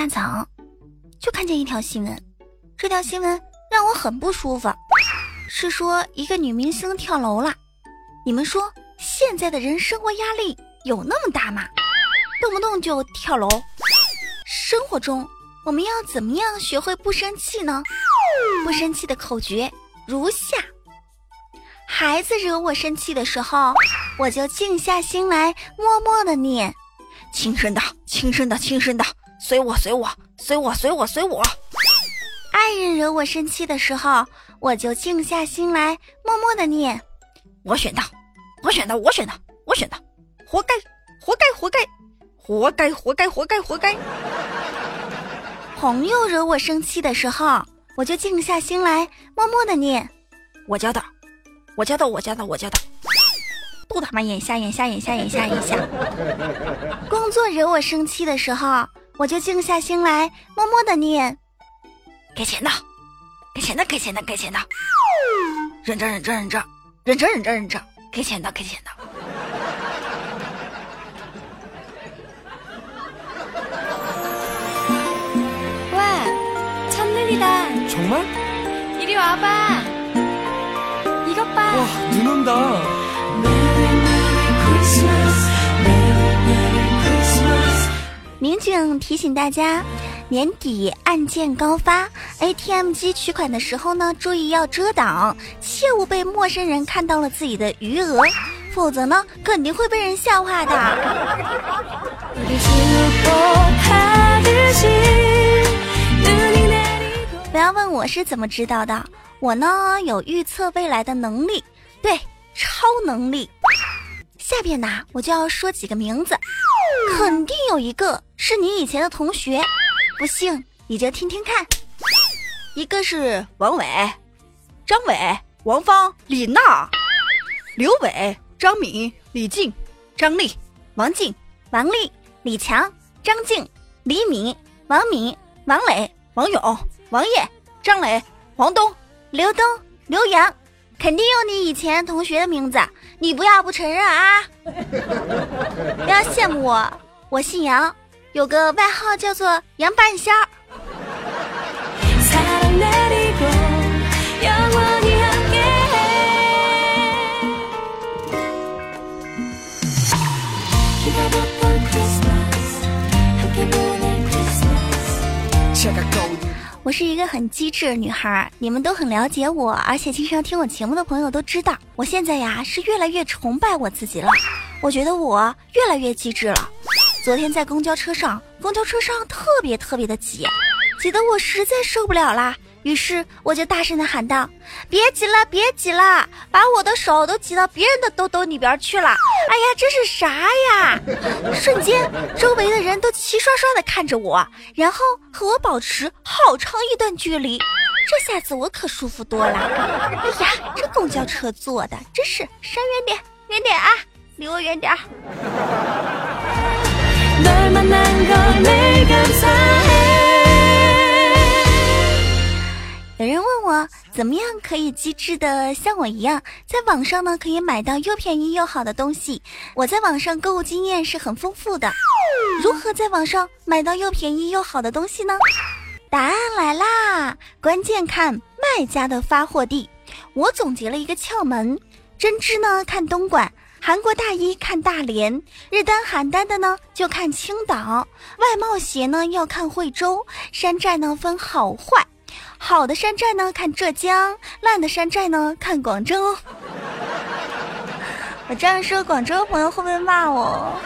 大早，就看见一条新闻，这条新闻让我很不舒服，是说一个女明星跳楼了。你们说现在的人生活压力有那么大吗？动不动就跳楼。生活中我们要怎么样学会不生气呢？不生气的口诀如下：孩子惹我生气的时候，我就静下心来，默默的念。轻声的，轻声的，轻声的，随我，随我，随我，随我，随我。爱人惹我生气的时候，我就静下心来，默默的念：我选的，我选的，我选的，我选的，活该，活该，活该，活该，活该，活该，活该。朋友惹我生气的时候，我就静下心来，默默的念：我教的，我教的，我教的，我教的。不他妈眼瞎眼瞎眼瞎眼瞎眼瞎！工作惹我生气的时候，我就静下心来，默默的念：给钱的，给钱的，给钱的，给钱的，忍着忍着忍着忍着忍着忍着，给钱的给钱的。喂，천일이다정말이리와봐이것봐 와눈온다 民警提醒大家，年底案件高发，ATM 机取款的时候呢，注意要遮挡，切勿被陌生人看到了自己的余额，否则呢，肯定会被人笑话的。不要问我是怎么知道的，我呢有预测未来的能力，对，超能力。下边呢，我就要说几个名字，肯定有一个是你以前的同学，不信你就听听看。一个是王伟、张伟、王芳、李娜、刘伟、张敏、李静、张丽、王静、王丽、李强、张静、李敏、王敏、王磊、王勇、王烨、张磊、黄东、刘东、刘洋。肯定有你以前同学的名字，你不要不承认啊！不要羡慕我，我姓杨，有个外号叫做杨半仙儿。我是一个很机智的女孩，你们都很了解我，而且经常听我节目的朋友都知道，我现在呀是越来越崇拜我自己了。我觉得我越来越机智了。昨天在公交车上，公交车上特别特别的挤，挤得我实在受不了啦。于是我就大声的喊道：“别挤了，别挤了，把我的手都挤到别人的兜兜里边去了。”哎呀，这是啥呀？瞬间，周围的人都齐刷刷的看着我，然后和我保持好长一段距离。这下子我可舒服多了。哎呀，这公交车坐的真是闪远点，远点啊，离我远点。有人问我怎么样可以机智的像我一样，在网上呢可以买到又便宜又好的东西。我在网上购物经验是很丰富的。如何在网上买到又便宜又好的东西呢？答案来啦！关键看卖家的发货地。我总结了一个窍门：针织呢看东莞，韩国大衣看大连，日单邯郸的呢就看青岛，外贸鞋呢要看惠州，山寨呢分好坏。好的山寨呢，看浙江；烂的山寨呢，看广州。我这样说，广州朋友会不会骂我？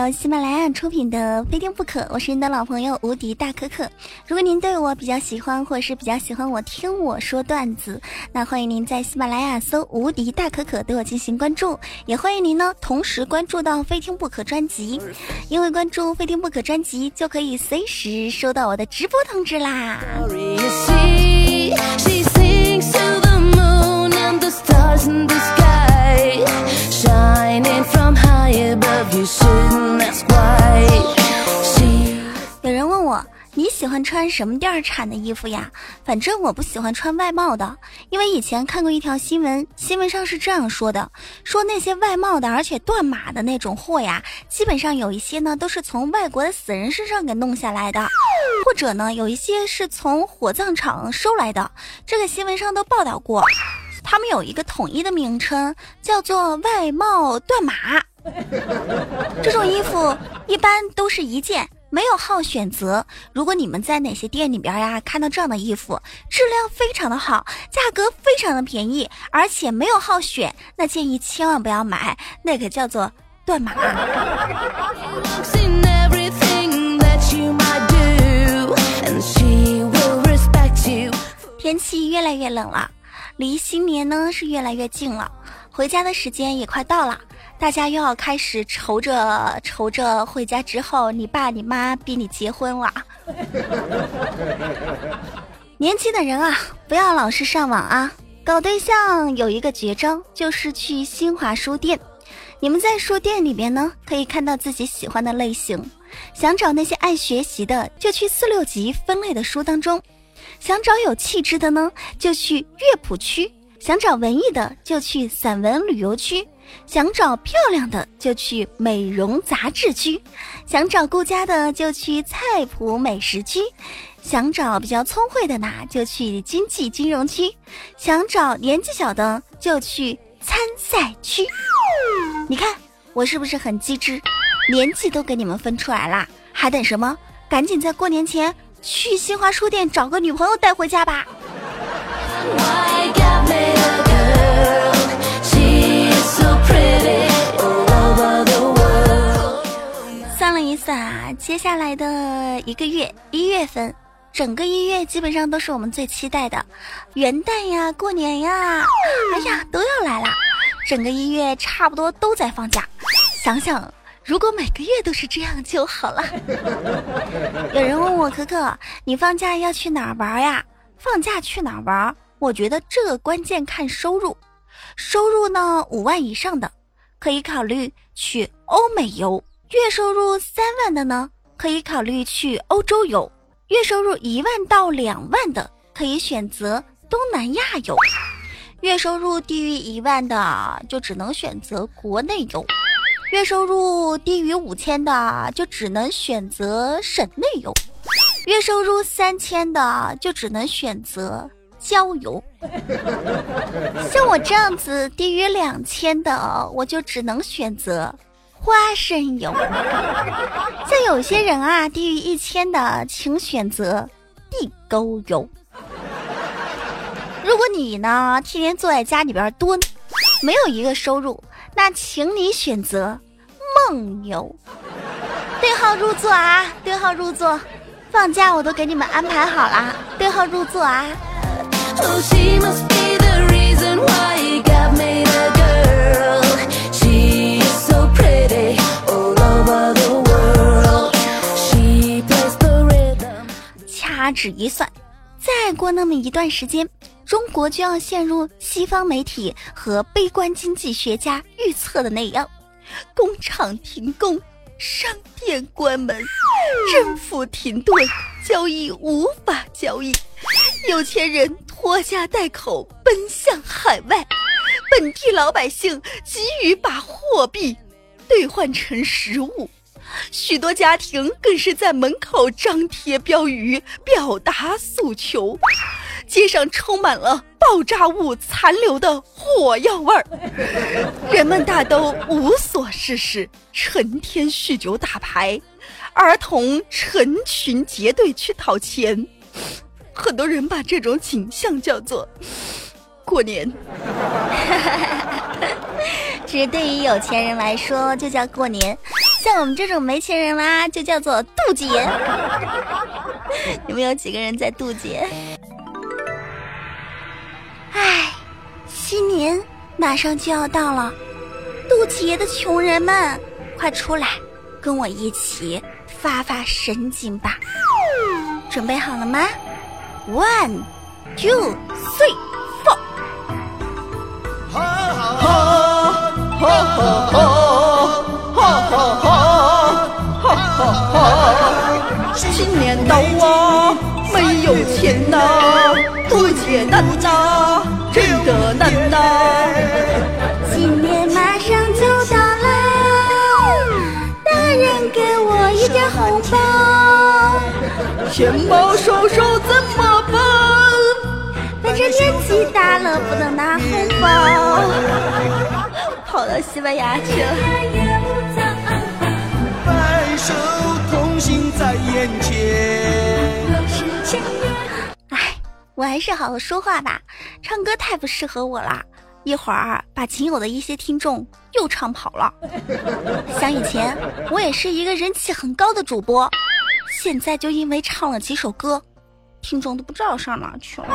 由喜马拉雅出品的《非听不可》，我是您的老朋友无敌大可可。如果您对我比较喜欢，或者是比较喜欢我听我说段子，那欢迎您在喜马拉雅搜“无敌大可可”对我进行关注，也欢迎您呢同时关注到《非听不可》专辑，因为关注《非听不可》专辑就可以随时收到我的直播通知啦。有人问我你喜欢穿什么店儿产的衣服呀？反正我不喜欢穿外贸的，因为以前看过一条新闻，新闻上是这样说的：说那些外贸的，而且断码的那种货呀，基本上有一些呢都是从外国的死人身上给弄下来的，或者呢有一些是从火葬场收来的。这个新闻上都报道过。他们有一个统一的名称，叫做外贸断码。这种衣服一般都是一件，没有号选择。如果你们在哪些店里边呀看到这样的衣服，质量非常的好，价格非常的便宜，而且没有号选，那建议千万不要买，那个叫做断码。天气越来越冷了。离新年呢是越来越近了，回家的时间也快到了，大家又要开始愁着愁着回家之后，你爸你妈逼你结婚了。年轻的人啊，不要老是上网啊，搞对象有一个绝招，就是去新华书店。你们在书店里边呢，可以看到自己喜欢的类型，想找那些爱学习的，就去四六级分类的书当中。想找有气质的呢，就去乐谱区；想找文艺的，就去散文旅游区；想找漂亮的，就去美容杂志区；想找顾家的，就去菜谱美食区；想找比较聪慧的呢，就去经济金融区；想找年纪小的，就去参赛区。你看我是不是很机智？年纪都给你们分出来啦，还等什么？赶紧在过年前。去新华书店找个女朋友带回家吧。算了一算啊，接下来的一个月，一月份，整个一月基本上都是我们最期待的元旦呀、过年呀，哎呀都要来了，整个一月差不多都在放假。想想。如果每个月都是这样就好了。有人问我可可，你放假要去哪儿玩呀？放假去哪儿玩？我觉得这个关键看收入。收入呢五万以上的，可以考虑去欧美游；月收入三万的呢，可以考虑去欧洲游；月收入一万到两万的，可以选择东南亚游；月收入低于一万的，就只能选择国内游。月收入低于五千的就只能选择省内游，月收入三千的就只能选择郊游。像我这样子低于两千的，我就只能选择花生油。像有些人啊，低于一千的，请选择地沟油。如果你呢，天天坐在家里边蹲，没有一个收入。那请你选择梦游，对号入座啊！对号入座，放假我都给你们安排好了，对号入座啊！掐指一算，再过那么一段时间。中国就要陷入西方媒体和悲观经济学家预测的那样，工厂停工，商店关门，政府停顿，交易无法交易，有钱人拖家带口奔向海外，本地老百姓急于把货币兑换成实物，许多家庭更是在门口张贴标语表达诉求。街上充满了爆炸物残留的火药味儿，人们大都无所事事，成天酗酒打牌，儿童成群结队去讨钱，很多人把这种景象叫做过年。其实对于有钱人来说，就叫过年；像我们这种没钱人啦，就叫做渡劫。有没有几个人在渡劫？唉，新年马上就要到了，渡劫的穷人们，快出来，跟我一起发发神经吧！准备好了吗？One, two, three, four。哈哈哈哈哈！新年到啊，没有钱呐，渡劫难呐，真的难呐。新年马上就到了，大人给我一点红包。钱包少少怎么办？反正年纪大了不能拿红包。跑到西班牙去了。在眼前。哎，我还是好好说话吧，唱歌太不适合我了。一会儿把仅有的一些听众又唱跑了。想以前我也是一个人气很高的主播，现在就因为唱了几首歌，听众都不知道上哪去了。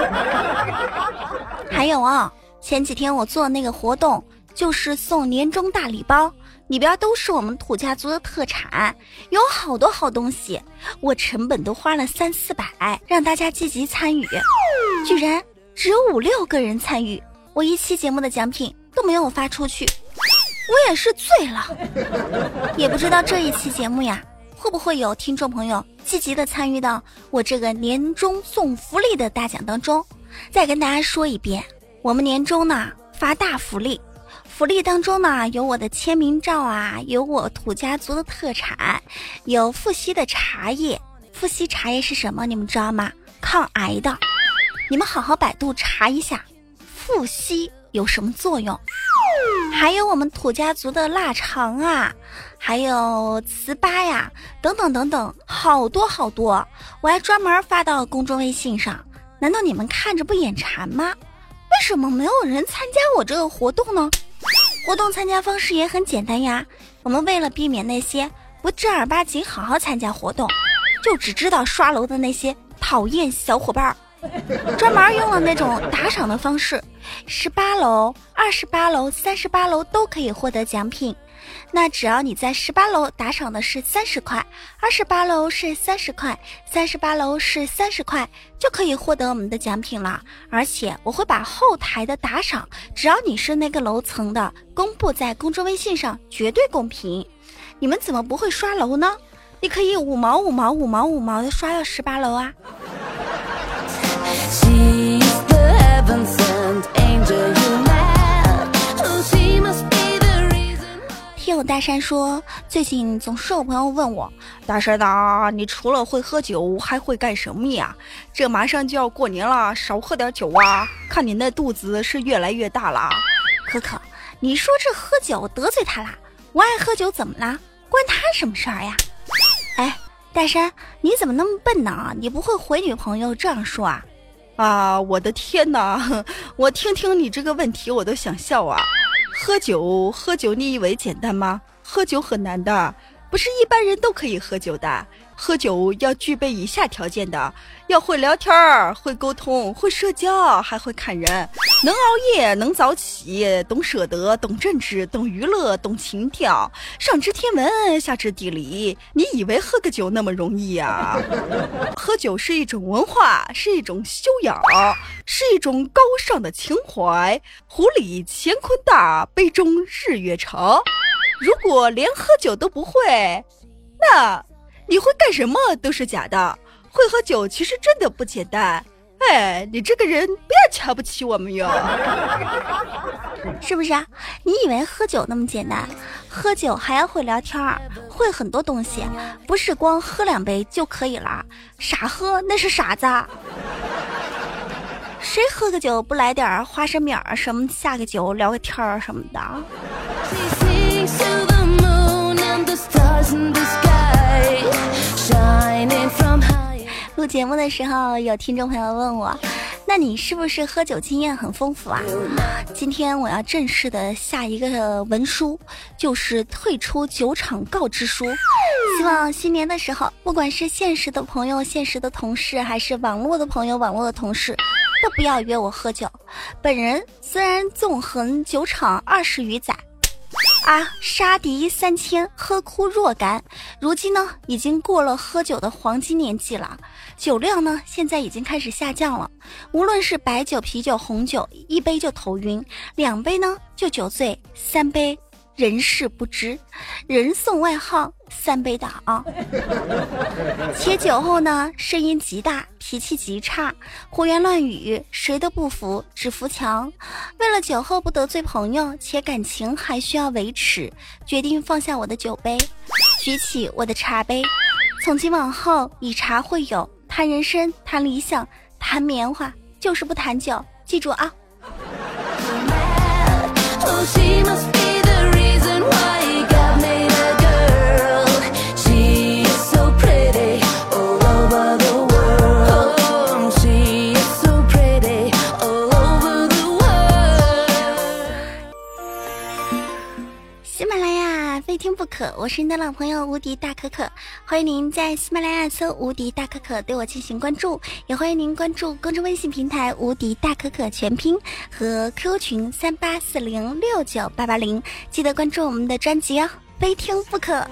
还有啊，前几天我做那个活动，就是送年终大礼包，里边都是我们土家族的特产，有好多好东西，我成本都花了三四百，让大家积极参与，居然只有五六个人参与，我一期节目的奖品都没有发出去，我也是醉了，也不知道这一期节目呀。会不会有听众朋友积极的参与到我这个年终送福利的大奖当中？再跟大家说一遍，我们年终呢发大福利，福利当中呢有我的签名照啊，有我土家族的特产，有富硒的茶叶。富硒茶叶是什么？你们知道吗？抗癌的。你们好好百度查一下，富硒有什么作用？还有我们土家族的腊肠啊，还有糍粑呀，等等等等，好多好多，我还专门发到公众微信上。难道你们看着不眼馋吗？为什么没有人参加我这个活动呢？活动参加方式也很简单呀。我们为了避免那些不正儿八经好好参加活动，就只知道刷楼的那些讨厌小伙伴儿。专门用了那种打赏的方式，十八楼、二十八楼、三十八楼都可以获得奖品。那只要你在十八楼打赏的是三十块，二十八楼是三十块，三十八楼是三十块，就可以获得我们的奖品了。而且我会把后台的打赏，只要你是那个楼层的，公布在公众微信上，绝对公平。你们怎么不会刷楼呢？你可以五毛五毛五毛五毛的刷到十八楼啊！大山说，最近总是有朋友问我，大山呐，你除了会喝酒，还会干什么呀？这马上就要过年了，少喝点酒啊！看你那肚子是越来越大了。可可，你说这喝酒得罪他啦？我爱喝酒怎么啦？关他什么事儿呀？哎，大山，你怎么那么笨呢？你不会回女朋友这样说啊？啊，我的天哪！我听听你这个问题，我都想笑啊！喝酒，喝酒，你以为简单吗？喝酒很难的，不是一般人都可以喝酒的。喝酒要具备以下条件的：要会聊天儿，会沟通，会社交，还会看人，能熬夜，能早起，懂舍得，懂政治，懂娱乐，懂情调，上知天文，下知地理。你以为喝个酒那么容易呀？喝酒是一种文化，是一种修养，是一种高尚的情怀。壶里乾坤大，杯中日月长。如果连喝酒都不会，那……你会干什么都是假的，会喝酒其实真的不简单。哎，你这个人不要瞧不起我们哟，是不是啊？你以为喝酒那么简单？喝酒还要会聊天儿，会很多东西，不是光喝两杯就可以了。傻喝那是傻子。谁喝个酒不来点花生米儿什么，下个酒聊个天儿什么的？录节目的时候，有听众朋友问我：“那你是不是喝酒经验很丰富啊？今天我要正式的下一个文书，就是退出酒厂告知书。希望新年的时候，不管是现实的朋友、现实的同事，还是网络的朋友、网络的同事，都不要约我喝酒。本人虽然纵横酒场二十余载。啊，杀敌三千，喝哭若干。如今呢，已经过了喝酒的黄金年纪了，酒量呢，现在已经开始下降了。无论是白酒、啤酒、红酒，一杯就头晕，两杯呢就酒醉，三杯。人事不知，人送外号“三杯倒”。且酒后呢，声音极大，脾气极差，胡言乱语，谁都不服，只服强。为了酒后不得罪朋友，且感情还需要维持，决定放下我的酒杯，举起我的茶杯。从今往后，以茶会友，谈人生，谈理想，谈棉花，就是不谈酒。记住啊！不可，我是你的老朋友无敌大可可，欢迎您在喜马拉雅搜“无敌大可可”对我进行关注，也欢迎您关注公众微信平台“无敌大可可”全拼和 QQ 群三八四零六九八八零，记得关注我们的专辑哦，非听不可。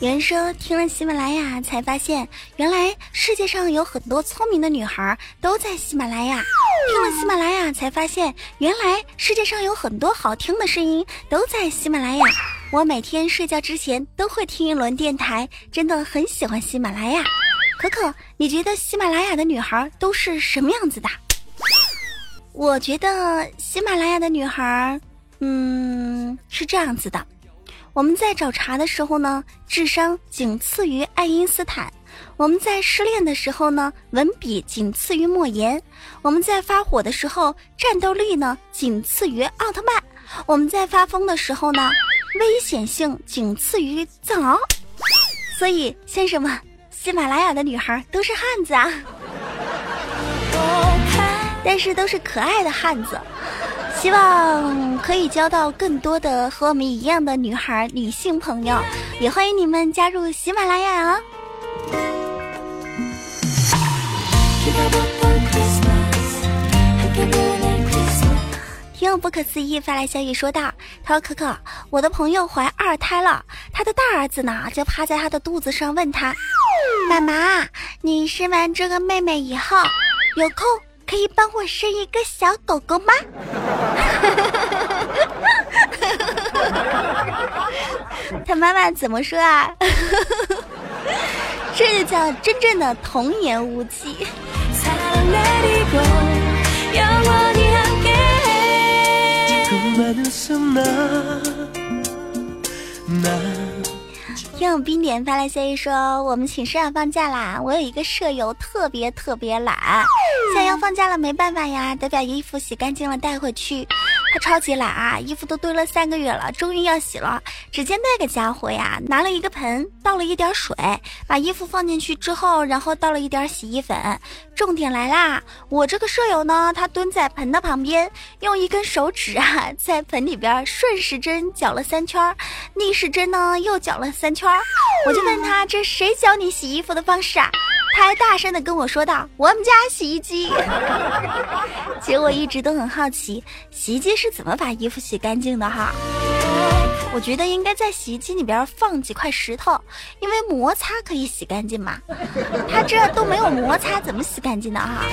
有人说，听了喜马拉雅才发现，原来世界上有很多聪明的女孩都在喜马拉雅。听了喜马拉雅才发现，原来世界上有很多好听的声音都在喜马拉雅。我每天睡觉之前都会听一轮电台，真的很喜欢喜马拉雅。可可，你觉得喜马拉雅的女孩都是什么样子的？我觉得喜马拉雅的女孩，嗯，是这样子的。我们在找茬的时候呢，智商仅次于爱因斯坦；我们在失恋的时候呢，文笔仅次于莫言；我们在发火的时候，战斗力呢仅次于奥特曼；我们在发疯的时候呢，危险性仅次于藏獒。所以，先生们，喜马拉雅的女孩都是汉子啊，但是都是可爱的汉子。希望可以交到更多的和我们一样的女孩、女性朋友，也欢迎你们加入喜马拉雅啊！听不可思议发来消息说道：“他说可可，我的朋友怀二胎了，他的大儿子呢就趴在他的肚子上问他，妈妈，你生完这个妹妹以后有空？”可以帮我生一个小狗狗吗？他妈妈怎么说啊？这就叫真正的童言无忌。听友冰点发来消息说，我们寝室要放假啦！我有一个舍友特别特别懒，现在要放假了，没办法呀，得把衣服洗干净了带回去。他超级懒啊，衣服都堆了三个月了，终于要洗了。只见那个家伙呀，拿了一个盆，倒了一点水，把衣服放进去之后，然后倒了一点洗衣粉。重点来啦，我这个舍友呢，他蹲在盆的旁边，用一根手指啊，在盆里边顺时针搅了三圈，逆时针呢又搅了三圈。我就问他，这谁教你洗衣服的方式啊？他还大声的跟我说道：“我们家洗衣机。”其实我一直都很好奇，洗衣机是怎么把衣服洗干净的哈？我觉得应该在洗衣机里边放几块石头，因为摩擦可以洗干净嘛。他这都没有摩擦，怎么洗干净的哈？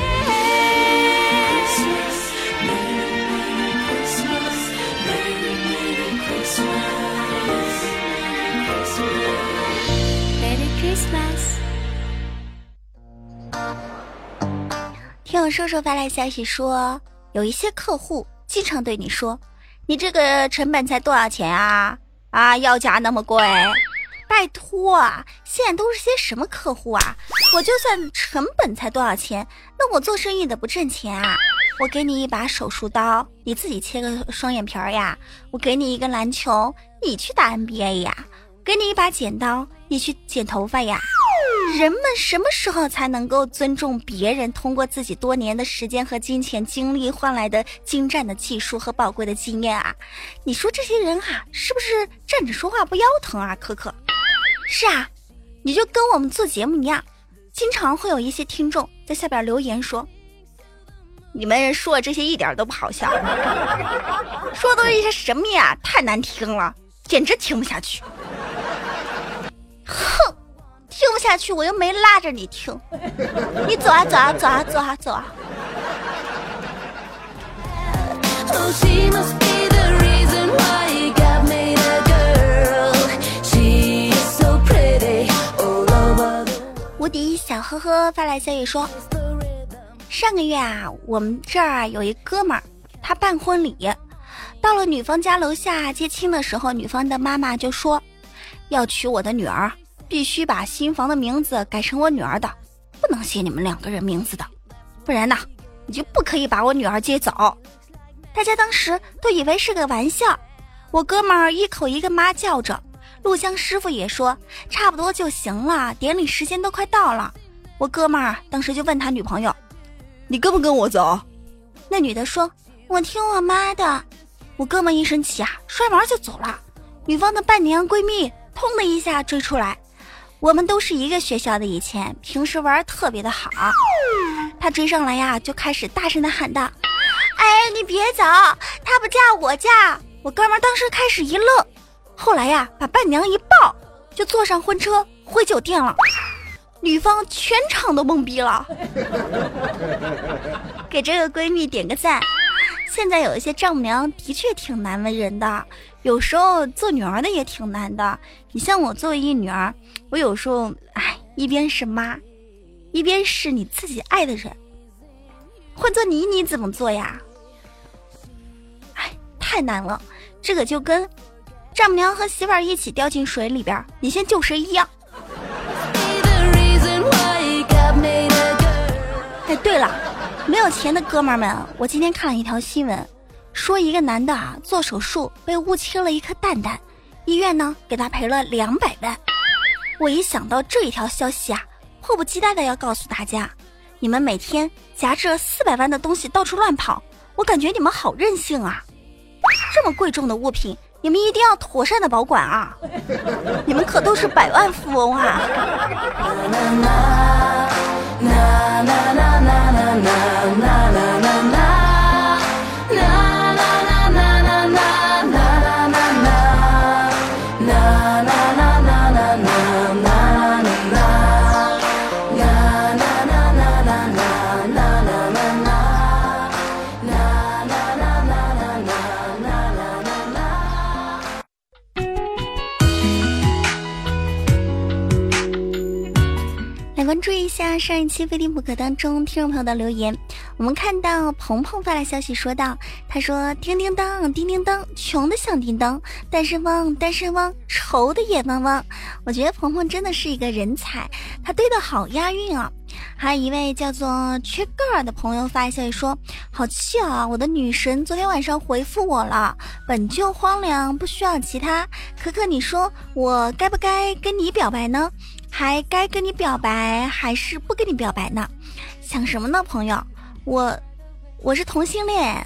听我叔叔发来消息说，有一些客户经常对你说：“你这个成本才多少钱啊？啊，要价那么贵？拜托啊！现在都是些什么客户啊？我就算成本才多少钱，那我做生意的不挣钱啊？我给你一把手术刀，你自己切个双眼皮儿呀？我给你一个篮球，你去打 NBA 呀？”给你一把剪刀，你去剪头发呀？人们什么时候才能够尊重别人通过自己多年的时间和金钱精力换来的精湛的技术和宝贵的经验啊？你说这些人啊，是不是站着说话不腰疼啊？可可，是啊，你就跟我们做节目一样，经常会有一些听众在下边留言说，你们说这些一点都不好笑，说的都是一些什么呀？太难听了，简直听不下去。哼，听不下去，我又没拉着你听，你走啊走啊走啊走啊走啊！无敌小呵呵发来消息说，上个月啊，我们这儿有一哥们儿，他办婚礼，到了女方家楼下接亲的时候，女方的妈妈就说。要娶我的女儿，必须把新房的名字改成我女儿的，不能写你们两个人名字的，不然呢，你就不可以把我女儿接走。大家当时都以为是个玩笑，我哥们儿一口一个妈叫着，录像师傅也说差不多就行了，典礼时间都快到了。我哥们儿当时就问他女朋友：“你跟不跟我走？”那女的说：“我听我妈的。”我哥们一生气啊，摔门就走了。女方的伴娘闺蜜。砰的一下追出来，我们都是一个学校的，以前平时玩特别的好。他追上来呀，就开始大声的喊道：“哎，你别走，他不嫁我嫁。”我哥们当时开始一愣，后来呀，把伴娘一抱，就坐上婚车回酒店了。女方全场都懵逼了，给这个闺蜜点个赞。现在有一些丈母娘的确挺难为人的，有时候做女儿的也挺难的。你像我作为一女儿，我有时候哎，一边是妈，一边是你自己爱的人。换做你，你怎么做呀？哎，太难了，这个就跟丈母娘和媳妇儿一起掉进水里边，你先救谁一样。哎，对了。没有钱的哥们儿们，我今天看了一条新闻，说一个男的啊做手术被误切了一颗蛋蛋，医院呢给他赔了两百万。我一想到这一条消息啊，迫不及待的要告诉大家，你们每天夹着四百万的东西到处乱跑，我感觉你们好任性啊！这么贵重的物品，你们一定要妥善的保管啊！你们可都是百万富翁啊！关注一下上一期非听不可当中听众朋友的留言，我们看到鹏鹏发来消息说道：“他说叮叮当，叮叮当，穷的响叮当，单身汪，单身汪，愁的眼汪汪。”我觉得鹏鹏真的是一个人才，他对的好押韵啊。还有一位叫做缺个儿的朋友发消息说：“好气啊！我的女神昨天晚上回复我了，本就荒凉，不需要其他。可可，你说我该不该跟你表白呢？”还该跟你表白还是不跟你表白呢？想什么呢，朋友？我我是同性恋。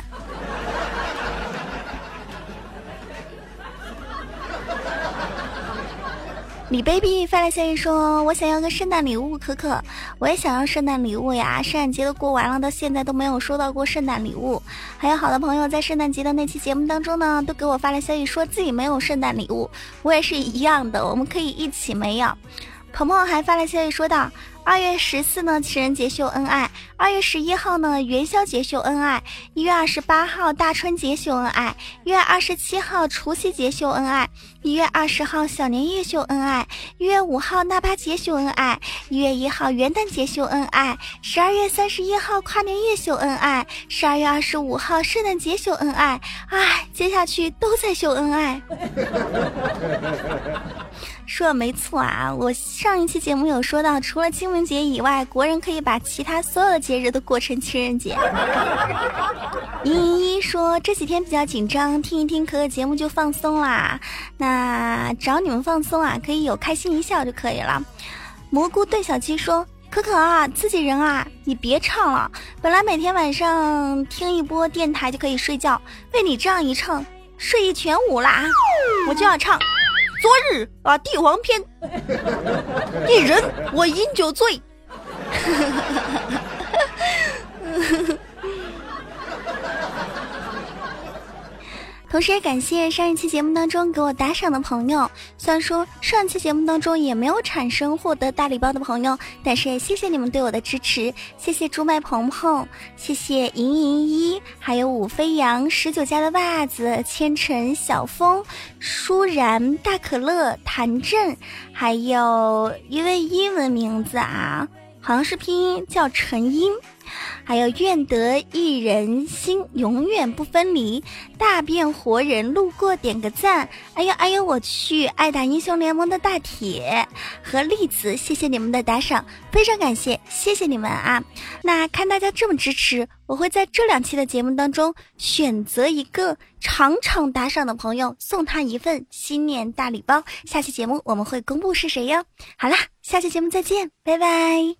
李 baby 发来消息说：“我想要个圣诞礼物，可可，我也想要圣诞礼物呀！圣诞节都过完了，到现在都没有收到过圣诞礼物。还有好多朋友在圣诞节的那期节目当中呢，都给我发来消息说自己没有圣诞礼物，我也是一样的，我们可以一起没有。”鹏鹏还发来消息说道：“二月十四呢，情人节秀恩爱；二月十一号呢，元宵节秀恩爱；一月二十八号大春节秀恩爱；一月二十七号除夕节秀恩爱；一月二十号小年夜秀恩爱；一月五号腊八节秀恩爱；一月一号元旦节秀恩爱；十二月三十一号跨年夜秀恩爱；十二月二十五号圣诞节秀恩爱。唉，接下去都在秀恩爱。”说的没错啊！我上一期节目有说到，除了清明节以外，国人可以把其他所有的节日都过成情人节。一一一说这几天比较紧张，听一听可可节目就放松啦。那只要你们放松啊，可以有开心一笑就可以了。蘑菇对小七说：“可可啊，自己人啊，你别唱了。本来每天晚上听一波电台就可以睡觉，被你这样一唱，睡意全无啦！我就要唱。”昨日啊，帝王篇，一人我饮酒醉。同时也感谢上一期节目当中给我打赏的朋友，虽然说上一期节目当中也没有产生获得大礼包的朋友，但是也谢谢你们对我的支持，谢谢猪麦鹏鹏，谢谢莹莹一，还有武飞扬十九家的袜子，千尘小风，舒然大可乐，谭震，还有一位英文名字啊，好像是拼音叫陈英。还有愿得一人心，永远不分离。大变活人路过点个赞。哎呦哎呦，我去！爱打英雄联盟的大铁和栗子，谢谢你们的打赏，非常感谢，谢谢你们啊！那看大家这么支持，我会在这两期的节目当中选择一个场场打赏的朋友，送他一份新年大礼包。下期节目我们会公布是谁哟。好啦，下期节目再见，拜拜。